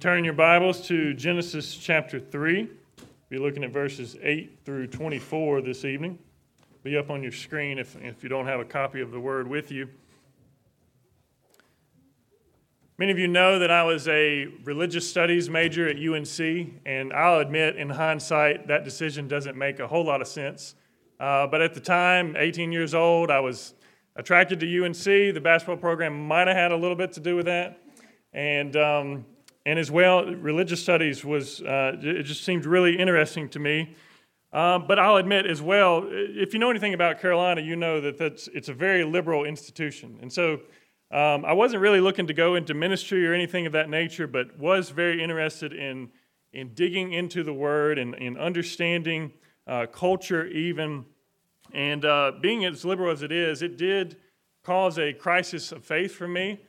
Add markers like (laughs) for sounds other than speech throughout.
Turn your Bibles to Genesis chapter 3. Be looking at verses 8 through 24 this evening. Be up on your screen if, if you don't have a copy of the Word with you. Many of you know that I was a religious studies major at UNC, and I'll admit, in hindsight, that decision doesn't make a whole lot of sense. Uh, but at the time, 18 years old, I was attracted to UNC. The basketball program might have had a little bit to do with that. And, um, and as well, religious studies was, uh, it just seemed really interesting to me. Um, but I'll admit as well, if you know anything about Carolina, you know that that's, it's a very liberal institution. And so um, I wasn't really looking to go into ministry or anything of that nature, but was very interested in, in digging into the Word and, in understanding uh, culture, even. And uh, being as liberal as it is, it did cause a crisis of faith for me.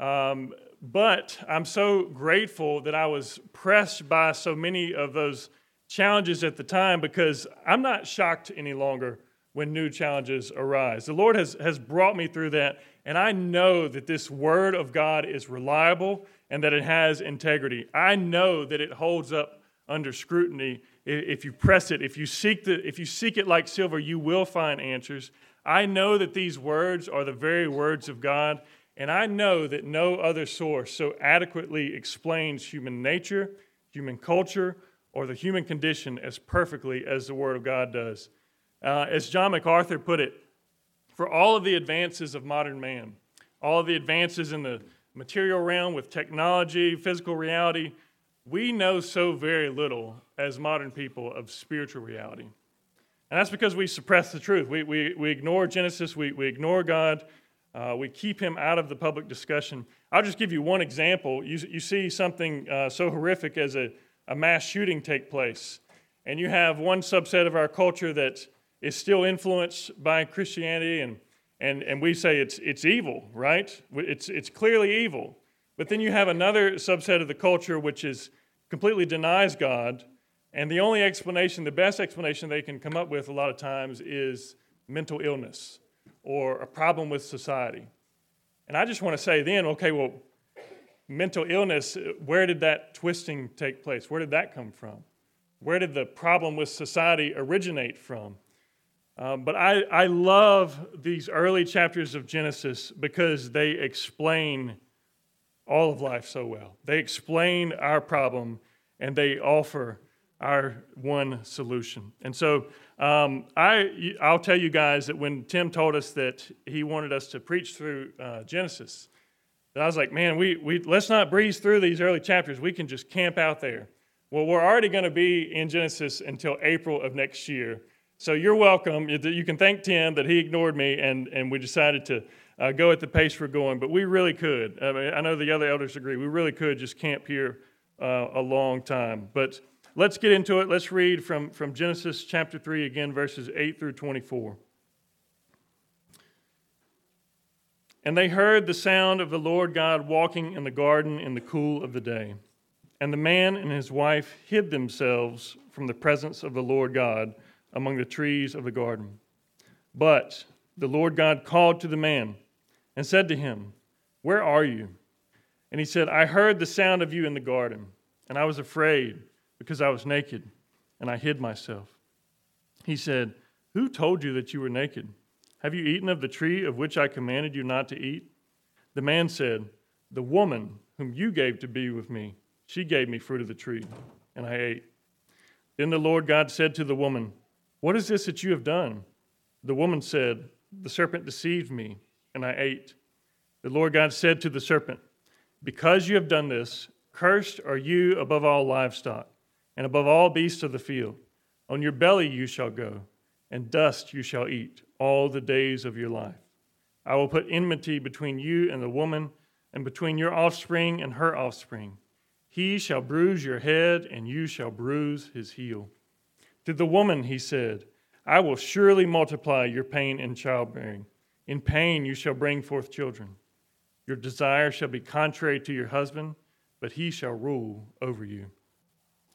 Um, but I'm so grateful that I was pressed by so many of those challenges at the time because I'm not shocked any longer when new challenges arise. The Lord has, has brought me through that, and I know that this Word of God is reliable and that it has integrity. I know that it holds up under scrutiny. If you press it, if you seek, the, if you seek it like silver, you will find answers. I know that these words are the very words of God, and I know that no other source so adequately explains human nature, human culture, or the human condition as perfectly as the Word of God does. Uh, as John MacArthur put it, for all of the advances of modern man, all of the advances in the material realm with technology, physical reality, we know so very little as modern people of spiritual reality. And that's because we suppress the truth. We, we, we ignore Genesis, we, we ignore God, uh, we keep him out of the public discussion. I'll just give you one example. You, you see something uh, so horrific as a, a mass shooting take place, and you have one subset of our culture that is still influenced by Christianity, and, and, and we say it's, it's evil, right? It's, it's clearly evil. But then you have another subset of the culture which is completely denies God, and the only explanation, the best explanation they can come up with a lot of times is mental illness or a problem with society. And I just want to say then, okay, well, mental illness, where did that twisting take place? Where did that come from? Where did the problem with society originate from? Um, but I, I love these early chapters of Genesis because they explain all of life so well. They explain our problem and they offer our one solution. And so um, I, I'll tell you guys that when Tim told us that he wanted us to preach through uh, Genesis, that I was like, man, we, we, let's not breeze through these early chapters. We can just camp out there. Well, we're already going to be in Genesis until April of next year. So you're welcome. You can thank Tim that he ignored me and, and we decided to uh, go at the pace we're going. But we really could. I, mean, I know the other elders agree. We really could just camp here uh, a long time. But let's get into it. Let's read from, from Genesis chapter 3 again, verses 8 through 24. And they heard the sound of the Lord God walking in the garden in the cool of the day. And the man and his wife hid themselves from the presence of the Lord God among the trees of the garden. But the Lord God called to the man and said to him, Where are you? And he said, I heard the sound of you in the garden, and I was afraid because I was naked, and I hid myself. He said, Who told you that you were naked? Have you eaten of the tree of which I commanded you not to eat? The man said, The woman whom you gave to be with me, she gave me fruit of the tree, and I ate. Then the Lord God said to the woman, what is this that you have done? The woman said, The serpent deceived me, and I ate. The Lord God said to the serpent, Because you have done this, cursed are you above all livestock, and above all beasts of the field. On your belly you shall go, and dust you shall eat all the days of your life. I will put enmity between you and the woman, and between your offspring and her offspring. He shall bruise your head, and you shall bruise his heel. To the woman, he said, I will surely multiply your pain in childbearing. In pain you shall bring forth children. Your desire shall be contrary to your husband, but he shall rule over you.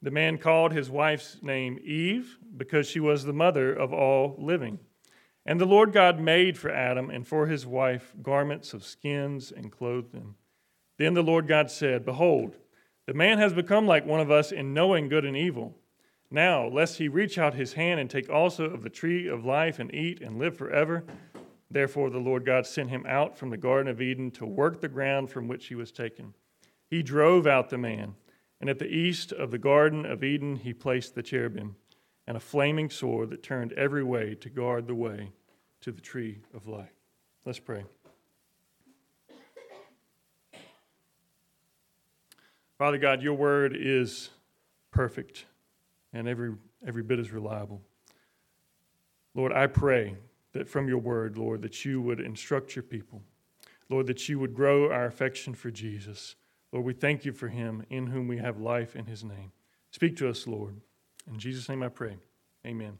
The man called his wife's name Eve, because she was the mother of all living. And the Lord God made for Adam and for his wife garments of skins and clothed them. Then the Lord God said, Behold, the man has become like one of us in knowing good and evil. Now, lest he reach out his hand and take also of the tree of life and eat and live forever. Therefore, the Lord God sent him out from the Garden of Eden to work the ground from which he was taken. He drove out the man, and at the east of the Garden of Eden he placed the cherubim and a flaming sword that turned every way to guard the way to the tree of life. Let's pray. Father God, your word is perfect and every, every bit is reliable. Lord, I pray that from your word, Lord, that you would instruct your people. Lord, that you would grow our affection for Jesus. Lord, we thank you for him in whom we have life in his name. Speak to us, Lord. In Jesus' name I pray. Amen.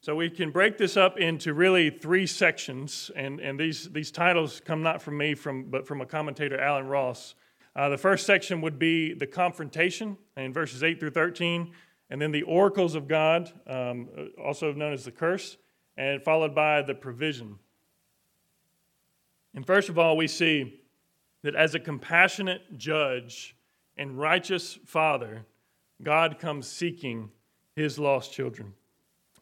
So we can break this up into really three sections, and, and these, these titles come not from me, from, but from a commentator, Alan Ross. Uh, the first section would be the confrontation in verses 8 through 13, and then the oracles of God, um, also known as the curse, and followed by the provision. And first of all, we see that as a compassionate judge and righteous father, God comes seeking his lost children.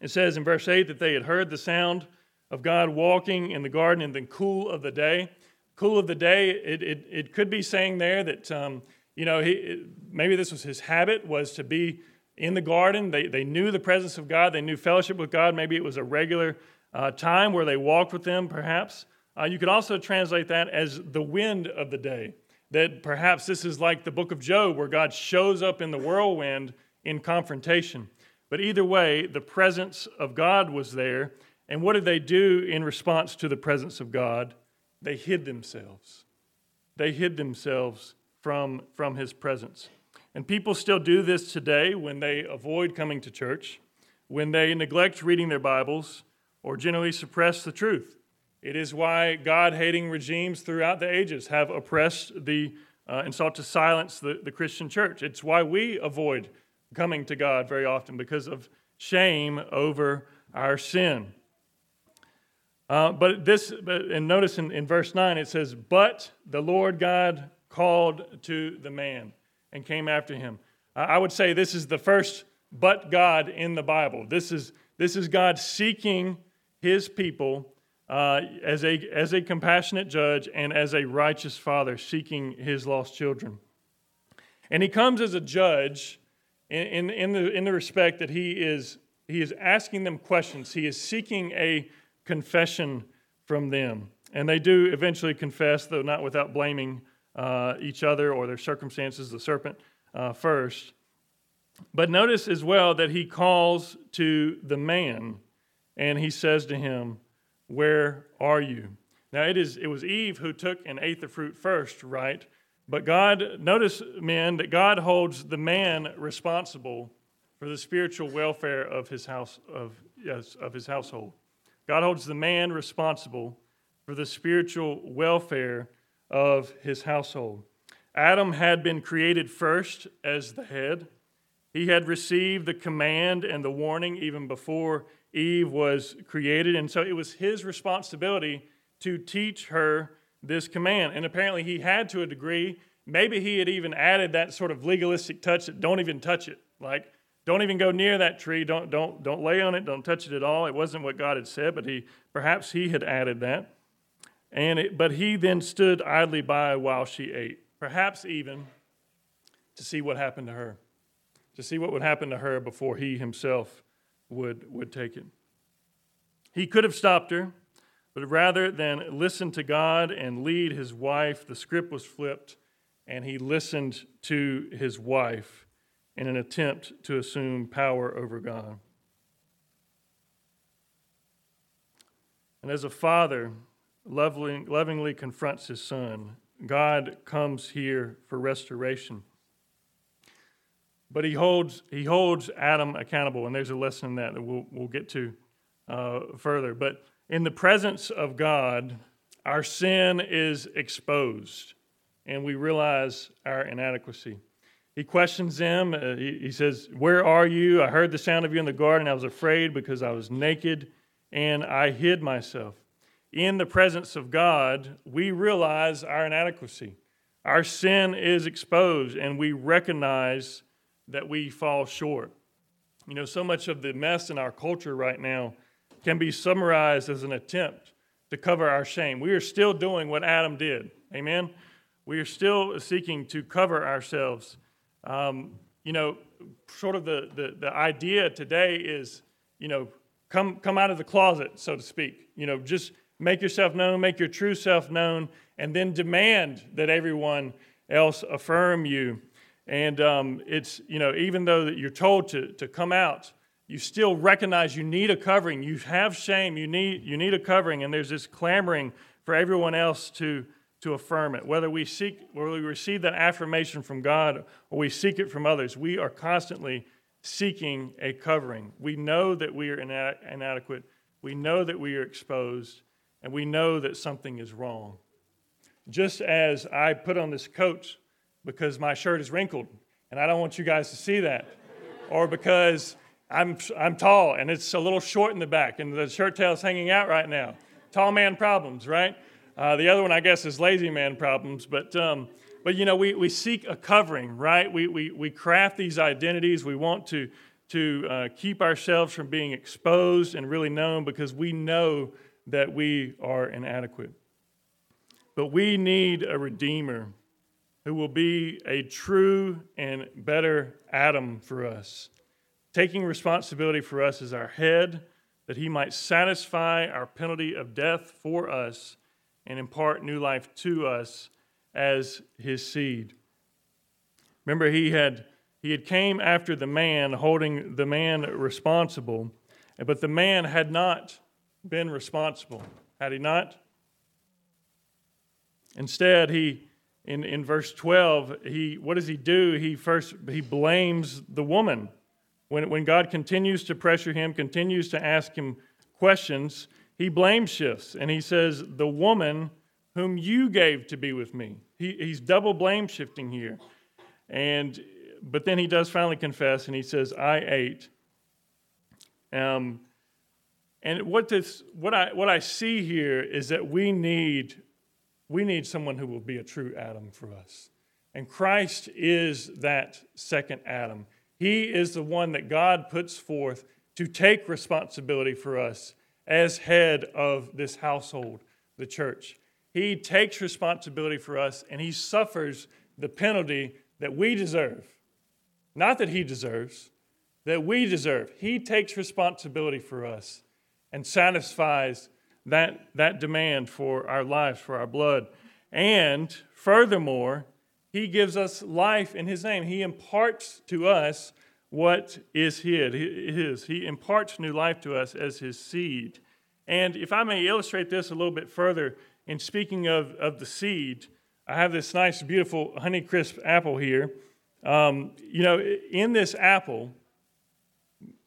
It says in verse 8 that they had heard the sound of God walking in the garden in the cool of the day. Cool of the day, it, it, it could be saying there that, um, you know, he, maybe this was his habit, was to be in the garden. They, they knew the presence of God, they knew fellowship with God. Maybe it was a regular uh, time where they walked with Him, perhaps. Uh, you could also translate that as the wind of the day. That perhaps this is like the book of Job, where God shows up in the whirlwind in confrontation. But either way, the presence of God was there. And what did they do in response to the presence of God? They hid themselves. They hid themselves from, from his presence. And people still do this today when they avoid coming to church, when they neglect reading their Bibles, or generally suppress the truth. It is why God hating regimes throughout the ages have oppressed the uh, and sought to silence the, the Christian church. It's why we avoid coming to God very often because of shame over our sin. Uh, but this, and notice in, in verse 9 it says, But the Lord God called to the man and came after him. I would say this is the first but God in the Bible. This is, this is God seeking his people uh, as, a, as a compassionate judge and as a righteous father seeking his lost children. And he comes as a judge in, in, in, the, in the respect that he is, he is asking them questions. He is seeking a confession from them. And they do eventually confess, though not without blaming uh, each other or their circumstances, the serpent uh, first. But notice as well that he calls to the man and he says to him, Where are you? Now it is it was Eve who took and ate the fruit first, right? But God, notice, men, that God holds the man responsible for the spiritual welfare of his house of yes, of his household. God holds the man responsible for the spiritual welfare of his household. Adam had been created first as the head. He had received the command and the warning even before Eve was created, and so it was his responsibility to teach her this command. And apparently he had to a degree. Maybe he had even added that sort of legalistic touch that don't even touch it. Like, don't even go near that tree. Don't, don't, don't lay on it. Don't touch it at all. It wasn't what God had said, but he perhaps he had added that. And it, but he then stood idly by while she ate, perhaps even to see what happened to her, to see what would happen to her before he himself would, would take it. He could have stopped her. But rather than listen to God and lead his wife, the script was flipped, and he listened to his wife in an attempt to assume power over God. And as a father lovingly, lovingly confronts his son, God comes here for restoration. But he holds, he holds Adam accountable, and there's a lesson in that that we'll, we'll get to uh, further. But in the presence of God, our sin is exposed, and we realize our inadequacy. He questions them. Uh, he, he says, Where are you? I heard the sound of you in the garden. I was afraid because I was naked and I hid myself. In the presence of God, we realize our inadequacy. Our sin is exposed, and we recognize that we fall short. You know, so much of the mess in our culture right now can be summarized as an attempt to cover our shame. We are still doing what Adam did. Amen? We are still seeking to cover ourselves. Um, you know, sort of the, the, the idea today is, you know, come, come out of the closet, so to speak. You know, just make yourself known, make your true self known, and then demand that everyone else affirm you. And um, it's, you know, even though that you're told to, to come out, you still recognize you need a covering. You have shame. You need, you need a covering. And there's this clamoring for everyone else to, to affirm it. Whether we seek, whether we receive that affirmation from God or we seek it from others, we are constantly seeking a covering. We know that we are inadequate. We know that we are exposed, and we know that something is wrong. Just as I put on this coat because my shirt is wrinkled, and I don't want you guys to see that, or because I'm, I'm tall and it's a little short in the back and the shirt tail's hanging out right now. Tall man problems, right? Uh, the other one, I guess, is lazy man problems. But, um, but you know, we, we seek a covering, right? We, we, we craft these identities. We want to, to uh, keep ourselves from being exposed and really known because we know that we are inadequate. But we need a Redeemer who will be a true and better Adam for us taking responsibility for us as our head, that he might satisfy our penalty of death for us and impart new life to us as his seed. Remember, he had, he had came after the man, holding the man responsible, but the man had not been responsible, had he not? Instead, he in, in verse 12, he what does he do? He first he blames the woman when, when God continues to pressure him, continues to ask him questions, he blames shifts and he says, The woman whom you gave to be with me. He, he's double blame shifting here. And but then he does finally confess and he says, I ate. Um, and what this what I what I see here is that we need we need someone who will be a true Adam for us. And Christ is that second Adam. He is the one that God puts forth to take responsibility for us as head of this household, the church. He takes responsibility for us and he suffers the penalty that we deserve. Not that he deserves, that we deserve. He takes responsibility for us and satisfies that, that demand for our lives, for our blood. And furthermore, he gives us life in His name. He imparts to us what is His. He imparts new life to us as His seed. And if I may illustrate this a little bit further, in speaking of, of the seed, I have this nice, beautiful Honeycrisp apple here. Um, you know, in this apple,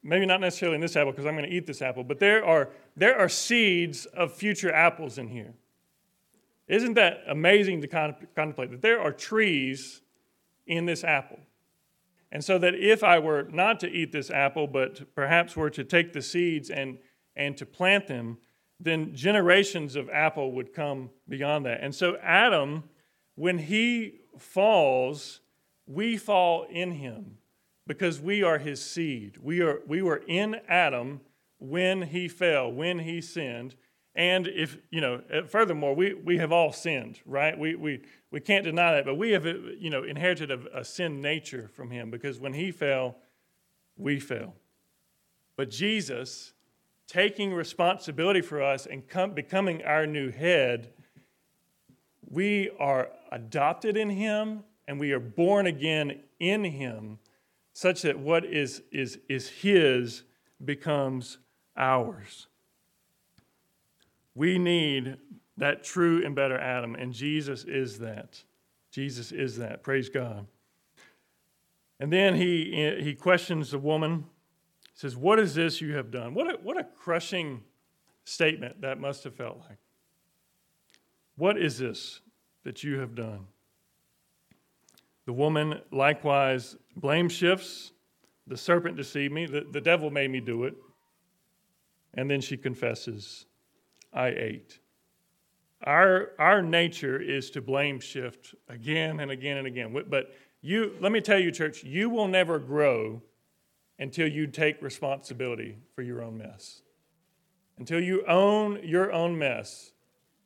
maybe not necessarily in this apple because I'm going to eat this apple, but there are, there are seeds of future apples in here. Isn't that amazing to contemplate that there are trees in this apple? And so that if I were not to eat this apple, but perhaps were to take the seeds and, and to plant them, then generations of apple would come beyond that. And so Adam, when he falls, we fall in him because we are his seed. We, are, we were in Adam when he fell, when he sinned. And if, you know, uh, furthermore, we, we have all sinned, right? We, we, we can't deny that, but we have, you know, inherited a, a sin nature from him because when he fell, we fell. But Jesus, taking responsibility for us and come, becoming our new head, we are adopted in him and we are born again in him, such that what is, is, is his becomes ours. We need that true and better Adam, and Jesus is that. Jesus is that. Praise God. And then he, he questions the woman. He says, What is this you have done? What a, what a crushing statement that must have felt like. What is this that you have done? The woman likewise blame shifts. The serpent deceived me. The, the devil made me do it. And then she confesses, I ate. Our, our nature is to blame shift again and again and again. But you, let me tell you, church, you will never grow until you take responsibility for your own mess. Until you own your own mess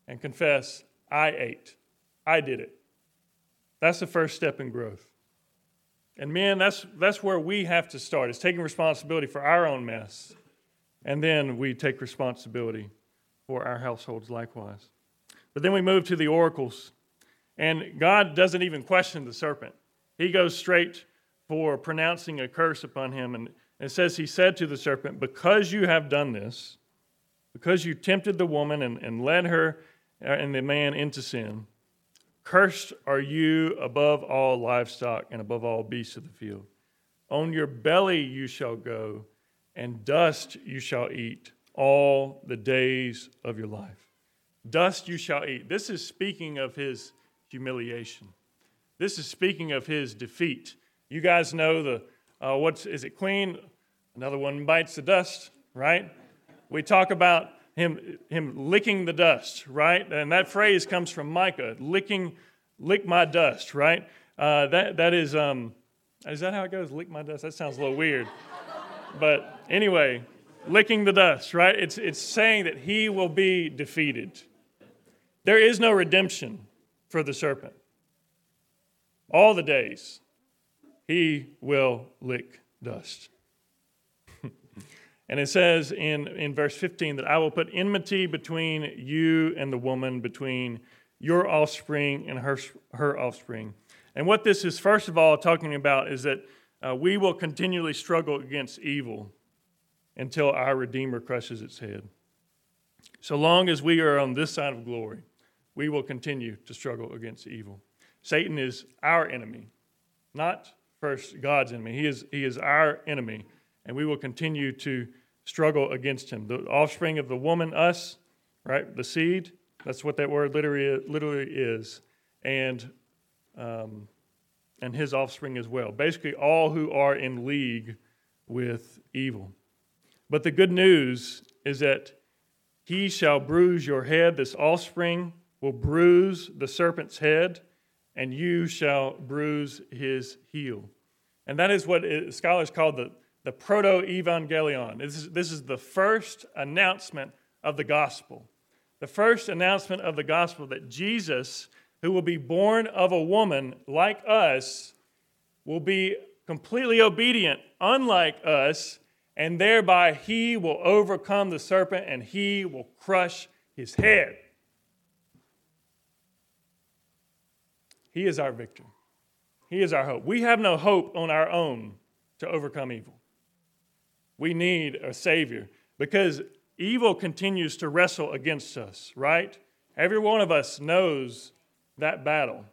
and confess, I ate, I did it. That's the first step in growth. And men, that's, that's where we have to start, is taking responsibility for our own mess. And then we take responsibility for our households likewise. But then we move to the oracles. And God doesn't even question the serpent. He goes straight for pronouncing a curse upon him. And it says, He said to the serpent, Because you have done this, because you tempted the woman and, and led her uh, and the man into sin, cursed are you above all livestock and above all beasts of the field. On your belly you shall go, and dust you shall eat all the days of your life. Dust you shall eat. This is speaking of his humiliation. This is speaking of his defeat. You guys know the, uh, what's, is it Queen? Another one bites the dust, right? We talk about him, him licking the dust, right? And that phrase comes from Micah, licking, lick my dust, right? Uh, that, that is, um, is that how it goes? Lick my dust? That sounds a little weird. But anyway, licking the dust, right? It's, it's saying that he will be defeated. There is no redemption for the serpent. All the days, he will lick dust. (laughs) and it says in, in verse 15 that I will put enmity between you and the woman, between your offspring and her, her offspring. And what this is, first of all, talking about is that uh, we will continually struggle against evil until our Redeemer crushes its head. So long as we are on this side of glory, we will continue to struggle against evil. Satan is our enemy, not first God's enemy. He is, he is our enemy, and we will continue to struggle against him. The offspring of the woman, us, right? The seed, that's what that word literally, literally is. And, um, and his offspring as well. Basically, all who are in league with evil. But the good news is that he shall bruise your head, this offspring will bruise the serpent's head, and you shall bruise his heel. And that is what scholars call the, the proto evangelion. This is, this is the first announcement of the gospel. The first announcement of the gospel that Jesus, who will be born of a woman like us, will be completely obedient, unlike us, and thereby he will overcome the serpent and he will crush his head. He is our victor. He is our hope. We have no hope on our own to overcome evil. We need a Savior because evil continues to wrestle against us, right? Every one of us knows that battle.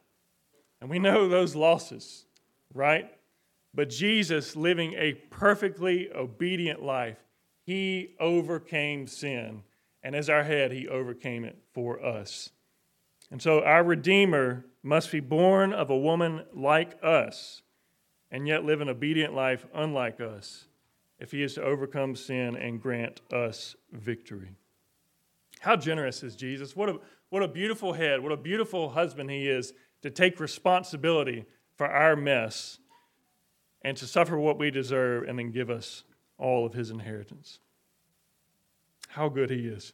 And we know those losses, right? But Jesus, living a perfectly obedient life, he overcame sin. And as our head, he overcame it for us. And so our Redeemer must be born of a woman like us and yet live an obedient life unlike us if he is to overcome sin and grant us victory. How generous is Jesus? What a, what a beautiful head, what a beautiful husband he is to take responsibility for our mess and to suffer what we deserve and then give us all of his inheritance. How good he is.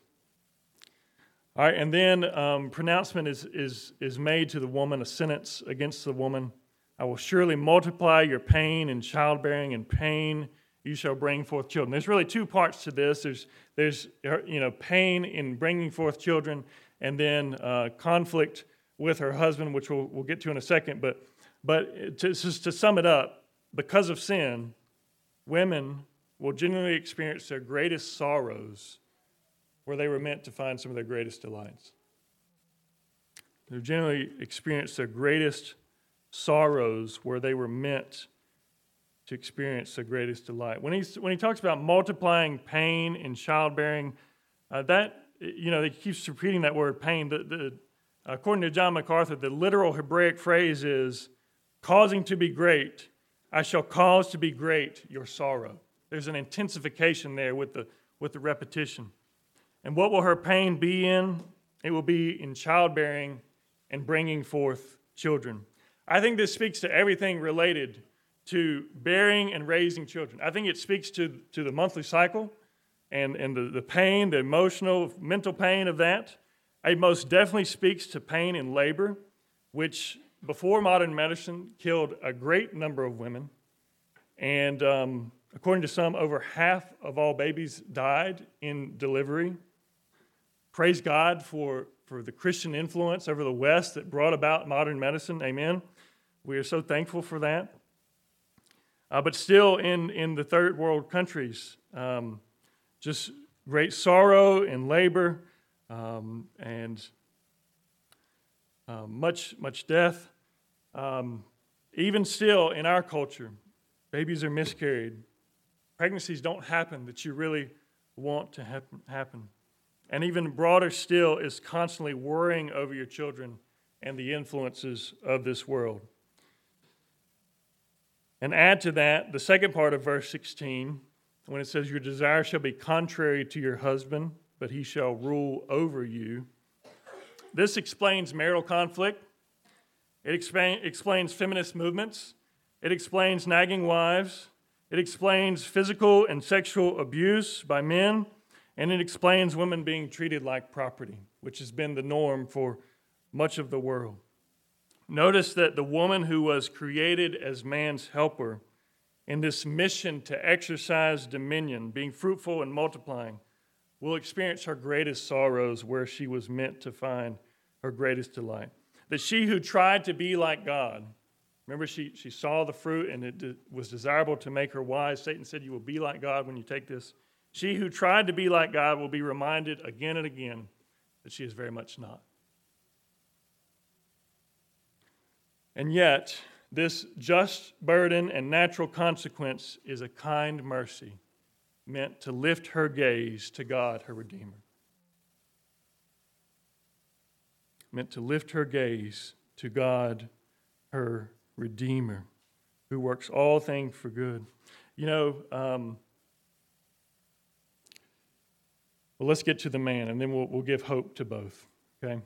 All right, and then um, pronouncement is, is, is made to the woman, a sentence against the woman. I will surely multiply your pain in childbearing and pain you shall bring forth children. There's really two parts to this. There's, there's you know, pain in bringing forth children, and then uh, conflict with her husband, which we'll, we'll get to in a second. But, but to, just to sum it up, because of sin, women will generally experience their greatest sorrows where they were meant to find some of their greatest delights. who generally experience their greatest sorrows where they were meant to experience the greatest delight. When, he's, when he talks about multiplying pain in childbearing, uh, that, you know, he keeps repeating that word pain. The, the, according to John MacArthur, the literal Hebraic phrase is causing to be great. I shall cause to be great your sorrow. There's an intensification there with the, with the repetition. And what will her pain be in? It will be in childbearing and bringing forth children. I think this speaks to everything related to bearing and raising children. I think it speaks to, to the monthly cycle and, and the, the pain, the emotional, mental pain of that. It most definitely speaks to pain in labor, which before modern medicine killed a great number of women. And um, according to some, over half of all babies died in delivery. Praise God for, for the Christian influence over the West that brought about modern medicine. Amen. We are so thankful for that. Uh, but still, in, in the third world countries, um, just great sorrow and labor um, and uh, much, much death. Um, even still, in our culture, babies are miscarried. Pregnancies don't happen that you really want to happen. And even broader still is constantly worrying over your children and the influences of this world. And add to that the second part of verse 16 when it says, Your desire shall be contrary to your husband, but he shall rule over you. This explains marital conflict. It explain, explains feminist movements. It explains nagging wives. It explains physical and sexual abuse by men. And it explains women being treated like property, which has been the norm for much of the world. Notice that the woman who was created as man's helper in this mission to exercise dominion, being fruitful and multiplying, will experience her greatest sorrows where she was meant to find her greatest delight. That she who tried to be like God, remember, she, she saw the fruit and it was desirable to make her wise. Satan said, You will be like God when you take this. She who tried to be like God will be reminded again and again that she is very much not. And yet, this just burden and natural consequence is a kind mercy meant to lift her gaze to God, her Redeemer. Meant to lift her gaze to God, her Redeemer, who works all things for good. You know, um, well, let's get to the man, and then we'll, we'll give hope to both, okay?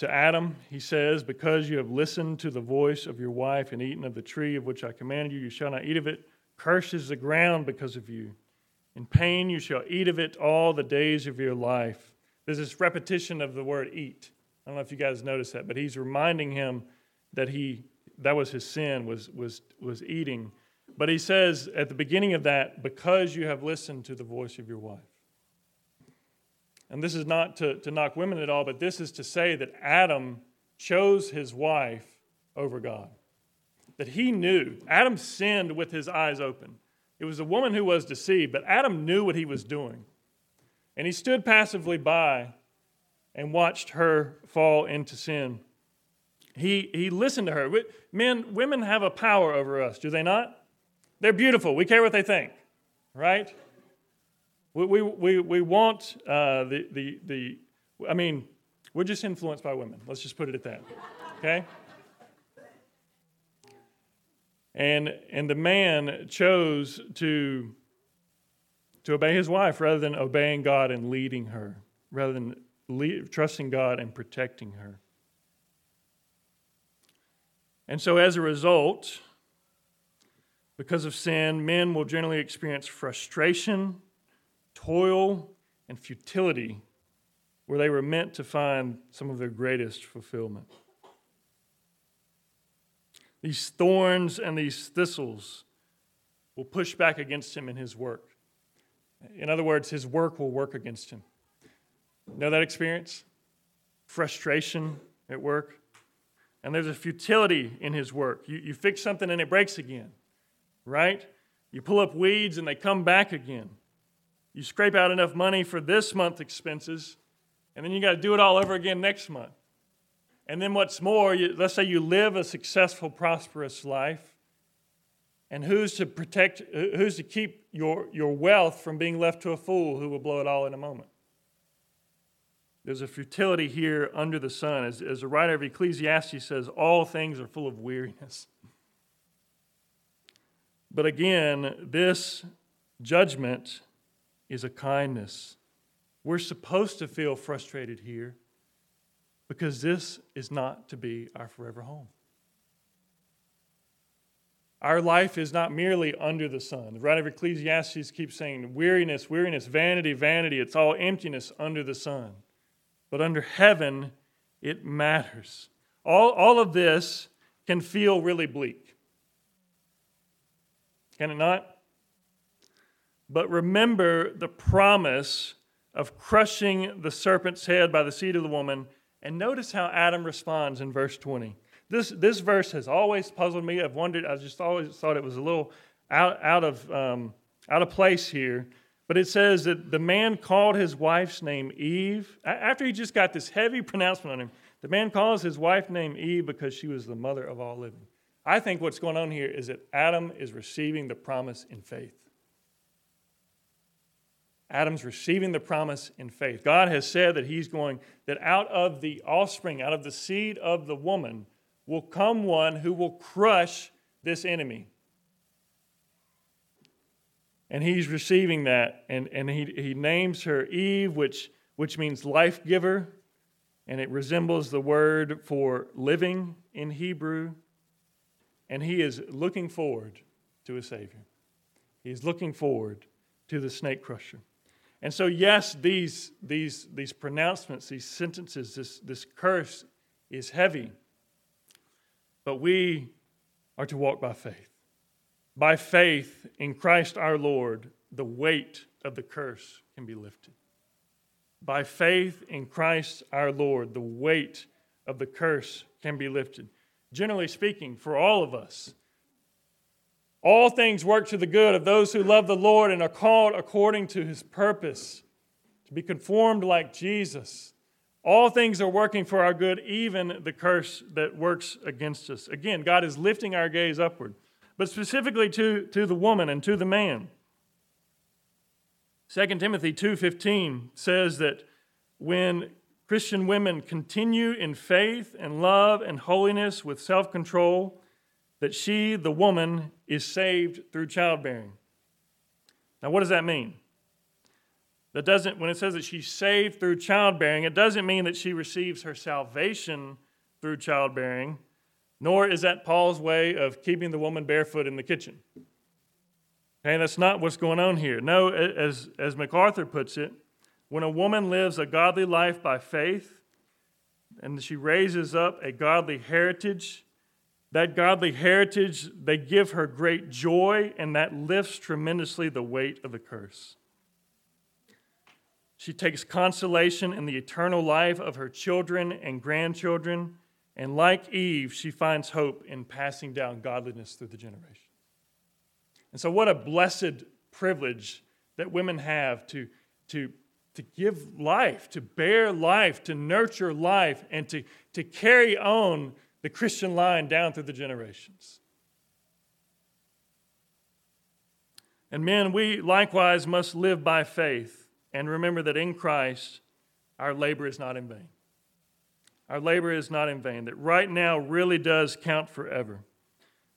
To Adam, he says, Because you have listened to the voice of your wife and eaten of the tree of which I commanded you, you shall not eat of it. Curses the ground because of you. In pain you shall eat of it all the days of your life. There's this repetition of the word eat. I don't know if you guys noticed that, but he's reminding him that he that was his sin was was was eating. But he says at the beginning of that, because you have listened to the voice of your wife. And this is not to, to knock women at all, but this is to say that Adam chose his wife over God. That he knew. Adam sinned with his eyes open. It was the woman who was deceived, but Adam knew what he was doing. And he stood passively by and watched her fall into sin. He, he listened to her. Men, women have a power over us, do they not? They're beautiful. We care what they think, right? We, we, we, we want uh, the, the, the, I mean, we're just influenced by women. Let's just put it at that. Okay? And, and the man chose to, to obey his wife rather than obeying God and leading her, rather than lead, trusting God and protecting her. And so, as a result, because of sin, men will generally experience frustration toil and futility where they were meant to find some of their greatest fulfillment. These thorns and these thistles will push back against him in his work. In other words, his work will work against him. Know that experience? Frustration at work. And there's a futility in his work. You, you fix something and it breaks again, right? You pull up weeds and they come back again. You scrape out enough money for this month's expenses, and then you got to do it all over again next month. And then what's more, you, let's say you live a successful, prosperous life. And who's to protect, who's to keep your, your wealth from being left to a fool who will blow it all in a moment? There's a futility here under the sun. As, as the writer of Ecclesiastes says, all things are full of weariness. But again, this judgment is a kindness. We're supposed to feel frustrated here because this is not to be our forever home. Our life is not merely under the sun. The writer of Ecclesiastes keeps saying, weariness, weariness, vanity, vanity. It's all emptiness under the sun. But under heaven, it matters. All, all of this can feel really bleak. Can it not? But remember the promise of crushing the serpent's head by the seed of the woman. And notice how Adam responds in verse 20. This, this verse has always puzzled me. I've wondered, I just always thought it was a little out, out, of, um, out of place here. But it says that the man called his wife's name Eve. After he just got this heavy pronouncement on him, the man calls his wife name Eve because she was the mother of all living. I think what's going on here is that Adam is receiving the promise in faith. Adam's receiving the promise in faith. God has said that he's going, that out of the offspring, out of the seed of the woman, will come one who will crush this enemy. And he's receiving that, and, and he, he names her Eve, which, which means life giver, and it resembles the word for living in Hebrew. And he is looking forward to a Savior. He's looking forward to the snake crusher. And so, yes, these, these, these pronouncements, these sentences, this, this curse is heavy. But we are to walk by faith. By faith in Christ our Lord, the weight of the curse can be lifted. By faith in Christ our Lord, the weight of the curse can be lifted. Generally speaking, for all of us, all things work to the good of those who love the Lord and are called according to his purpose to be conformed like Jesus. All things are working for our good, even the curse that works against us. Again, God is lifting our gaze upward, but specifically to, to the woman and to the man. 2 Timothy 2:15 says that when Christian women continue in faith and love and holiness with self-control, that she, the woman, is saved through childbearing. Now, what does that mean? That doesn't, when it says that she's saved through childbearing, it doesn't mean that she receives her salvation through childbearing, nor is that Paul's way of keeping the woman barefoot in the kitchen. Okay, that's not what's going on here. No, as, as MacArthur puts it, when a woman lives a godly life by faith and she raises up a godly heritage, that godly heritage, they give her great joy, and that lifts tremendously the weight of the curse. She takes consolation in the eternal life of her children and grandchildren. And like Eve, she finds hope in passing down godliness through the generations. And so, what a blessed privilege that women have to, to, to give life, to bear life, to nurture life, and to, to carry on the Christian line down through the generations. And men, we likewise must live by faith and remember that in Christ, our labor is not in vain. Our labor is not in vain. That right now really does count forever.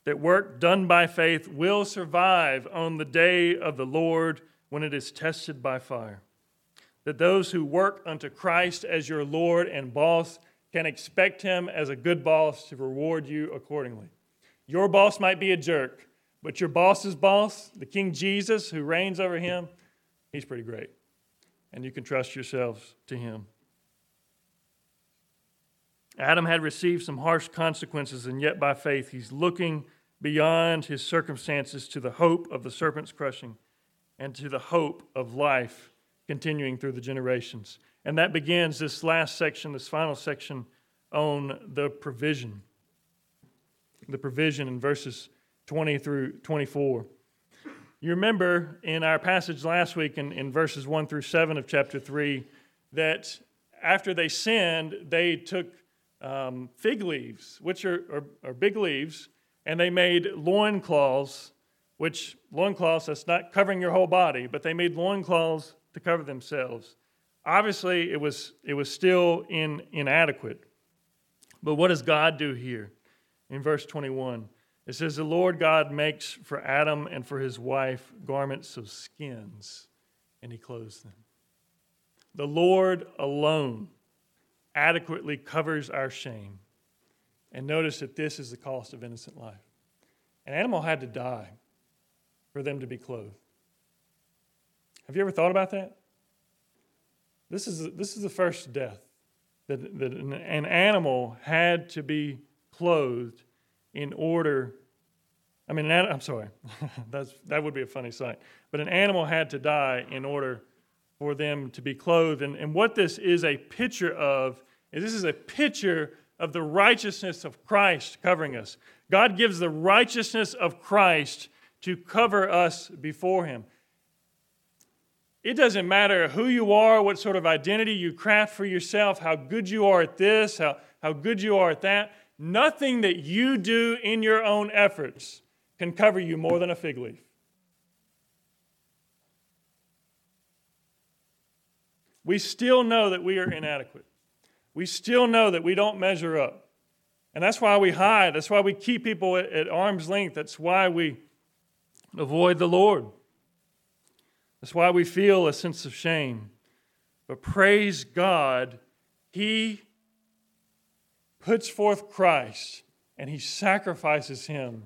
That work done by faith will survive on the day of the Lord when it is tested by fire. That those who work unto Christ as your Lord and boss can expect him as a good boss to reward you accordingly. Your boss might be a jerk, but your boss's boss, the King Jesus who reigns over him, he's pretty great and you can trust yourselves to him. Adam had received some harsh consequences, and yet by faith he's looking beyond his circumstances to the hope of the serpent's crushing and to the hope of life continuing through the generations. And that begins this last section, this final section on the provision. The provision in verses 20 through 24. You remember in our passage last week in, in verses 1 through 7 of chapter 3 that after they sinned, they took um, fig leaves, which are, are, are big leaves, and they made loincloths, which loincloths, that's not covering your whole body, but they made loincloths to cover themselves. Obviously, it was, it was still in, inadequate. But what does God do here? In verse 21, it says, The Lord God makes for Adam and for his wife garments of skins, and he clothes them. The Lord alone adequately covers our shame. And notice that this is the cost of innocent life. An animal had to die for them to be clothed. Have you ever thought about that? This is, this is the first death that, that an, an animal had to be clothed in order. I mean, an, I'm sorry, (laughs) That's, that would be a funny sight. But an animal had to die in order for them to be clothed. And, and what this is a picture of is this is a picture of the righteousness of Christ covering us. God gives the righteousness of Christ to cover us before Him. It doesn't matter who you are, what sort of identity you craft for yourself, how good you are at this, how, how good you are at that. Nothing that you do in your own efforts can cover you more than a fig leaf. We still know that we are inadequate. We still know that we don't measure up. And that's why we hide. That's why we keep people at, at arm's length. That's why we avoid the Lord. That's why we feel a sense of shame. But praise God, He puts forth Christ and He sacrifices Him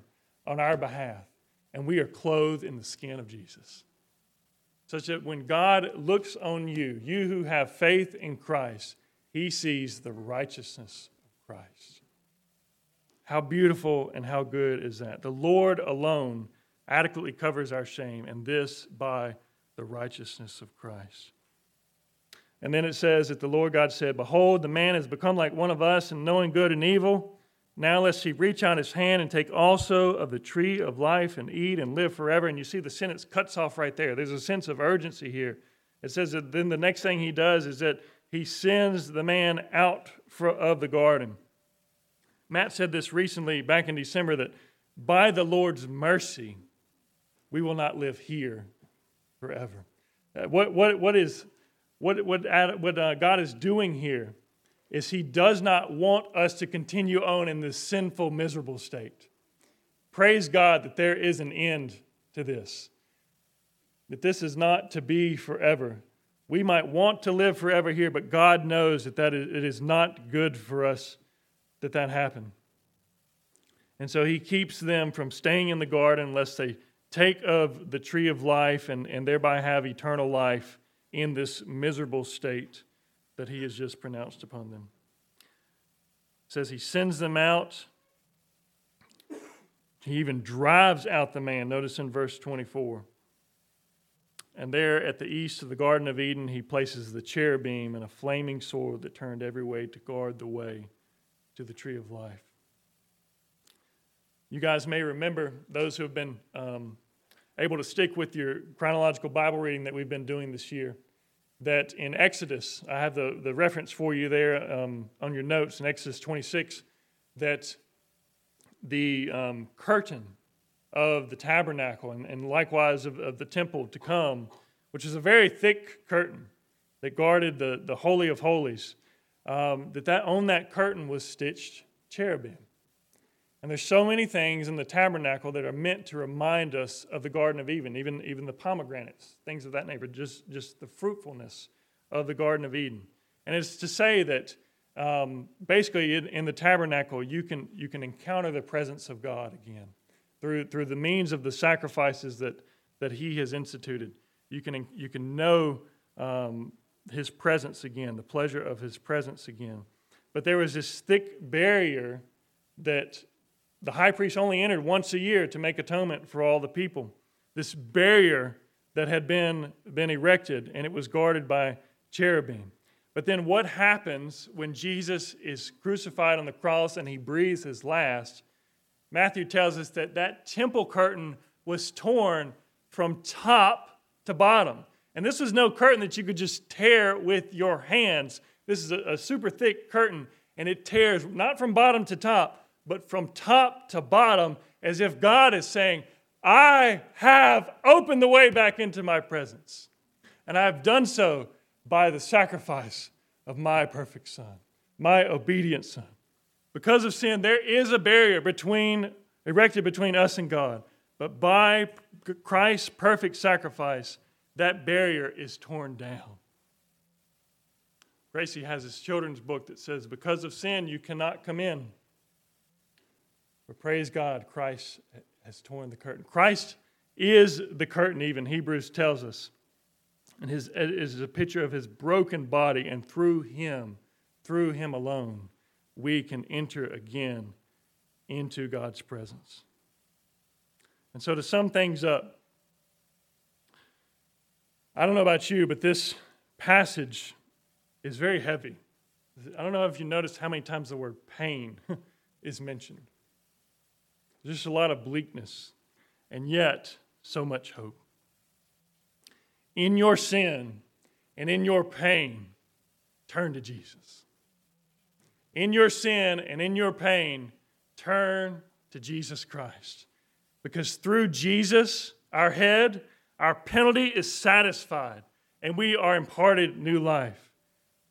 on our behalf. And we are clothed in the skin of Jesus. Such that when God looks on you, you who have faith in Christ, He sees the righteousness of Christ. How beautiful and how good is that? The Lord alone adequately covers our shame, and this by the righteousness of Christ. And then it says that the Lord God said, Behold, the man has become like one of us in knowing good and evil. Now lest he reach out his hand and take also of the tree of life and eat and live forever. And you see the sentence cuts off right there. There's a sense of urgency here. It says that then the next thing he does is that he sends the man out of the garden. Matt said this recently back in December that by the Lord's mercy, we will not live here forever. Uh, what, what, what, is, what, what, what uh, God is doing here is He does not want us to continue on in this sinful, miserable state. Praise God that there is an end to this, that this is not to be forever. We might want to live forever here, but God knows that, that it is not good for us that that happen. And so He keeps them from staying in the garden lest they take of the tree of life and, and thereby have eternal life in this miserable state that he has just pronounced upon them. It says he sends them out. He even drives out the man. Notice in verse 24. And there at the east of the Garden of Eden, he places the cherubim and a flaming sword that turned every way to guard the way to the tree of life. You guys may remember, those who have been um, able to stick with your chronological Bible reading that we've been doing this year, that in Exodus, I have the, the reference for you there um, on your notes in Exodus 26, that the um, curtain of the tabernacle and, and likewise of, of the temple to come, which is a very thick curtain that guarded the, the Holy of Holies, um, that, that on that curtain was stitched cherubim. And there's so many things in the tabernacle that are meant to remind us of the Garden of Eden, even, even the pomegranates, things of that nature, just, just the fruitfulness of the Garden of Eden. And it's to say that um, basically in, in, the tabernacle, you can, you can encounter the presence of God again through, through the means of the sacrifices that, that He has instituted. You can, you can know um, His presence again, the pleasure of His presence again. But there was this thick barrier that the high priest only entered once a year to make atonement for all the people. This barrier that had been, been erected, and it was guarded by cherubim. But then what happens when Jesus is crucified on the cross and he breathes his last? Matthew tells us that that temple curtain was torn from top to bottom. And this was no curtain that you could just tear with your hands. This is a, a super thick curtain and it tears not from bottom to top, but from top to bottom, as if God is saying, I have opened the way back into my presence. And I have done so by the sacrifice of my perfect Son, my obedient Son. Because of sin, there is a barrier between, erected between us and God. But by Christ's perfect sacrifice, that barrier is torn down. Gracie has his children's book that says, Because of sin, you cannot come in. But praise God, Christ has torn the curtain. Christ is the curtain, even Hebrews tells us. And his is a picture of his broken body, and through him, through him alone, we can enter again into God's presence. And so, to sum things up, I don't know about you, but this passage is very heavy. I don't know if you noticed how many times the word pain (laughs) is mentioned. There's just a lot of bleakness, and yet so much hope. In your sin and in your pain, turn to Jesus. In your sin and in your pain, turn to Jesus Christ. Because through Jesus, our head, our penalty is satisfied, and we are imparted new life.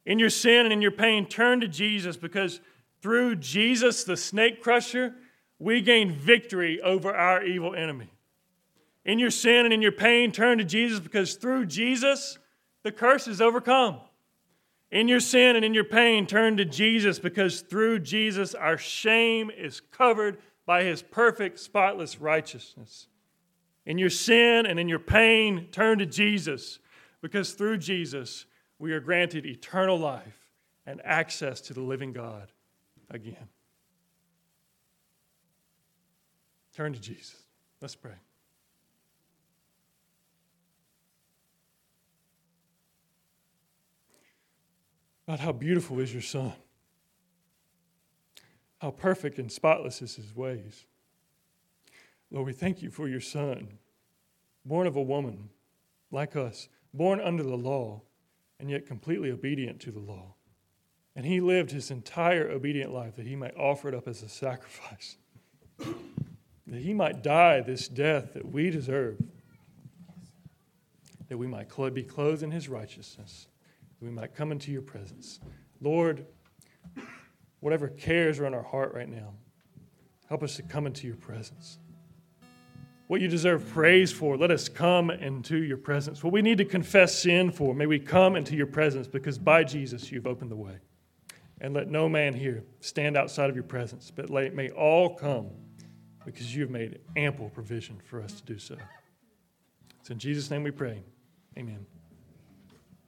In your sin and in your pain, turn to Jesus because through Jesus, the snake crusher, we gain victory over our evil enemy. In your sin and in your pain, turn to Jesus because through Jesus, the curse is overcome. In your sin and in your pain, turn to Jesus because through Jesus, our shame is covered by his perfect, spotless righteousness. In your sin and in your pain, turn to Jesus because through Jesus, we are granted eternal life and access to the living God again. Turn to Jesus. Let's pray. God, how beautiful is your Son. How perfect and spotless is his ways. Lord, we thank you for your Son, born of a woman like us, born under the law, and yet completely obedient to the law. And he lived his entire obedient life that he might offer it up as a sacrifice that he might die this death that we deserve, that we might be clothed in his righteousness, that we might come into your presence. Lord, whatever cares are in our heart right now, help us to come into your presence. What you deserve praise for, let us come into your presence. What we need to confess sin for, may we come into your presence because by Jesus you've opened the way. And let no man here stand outside of your presence, but may all come because you've made ample provision for us to do so. It's in Jesus' name we pray. Amen.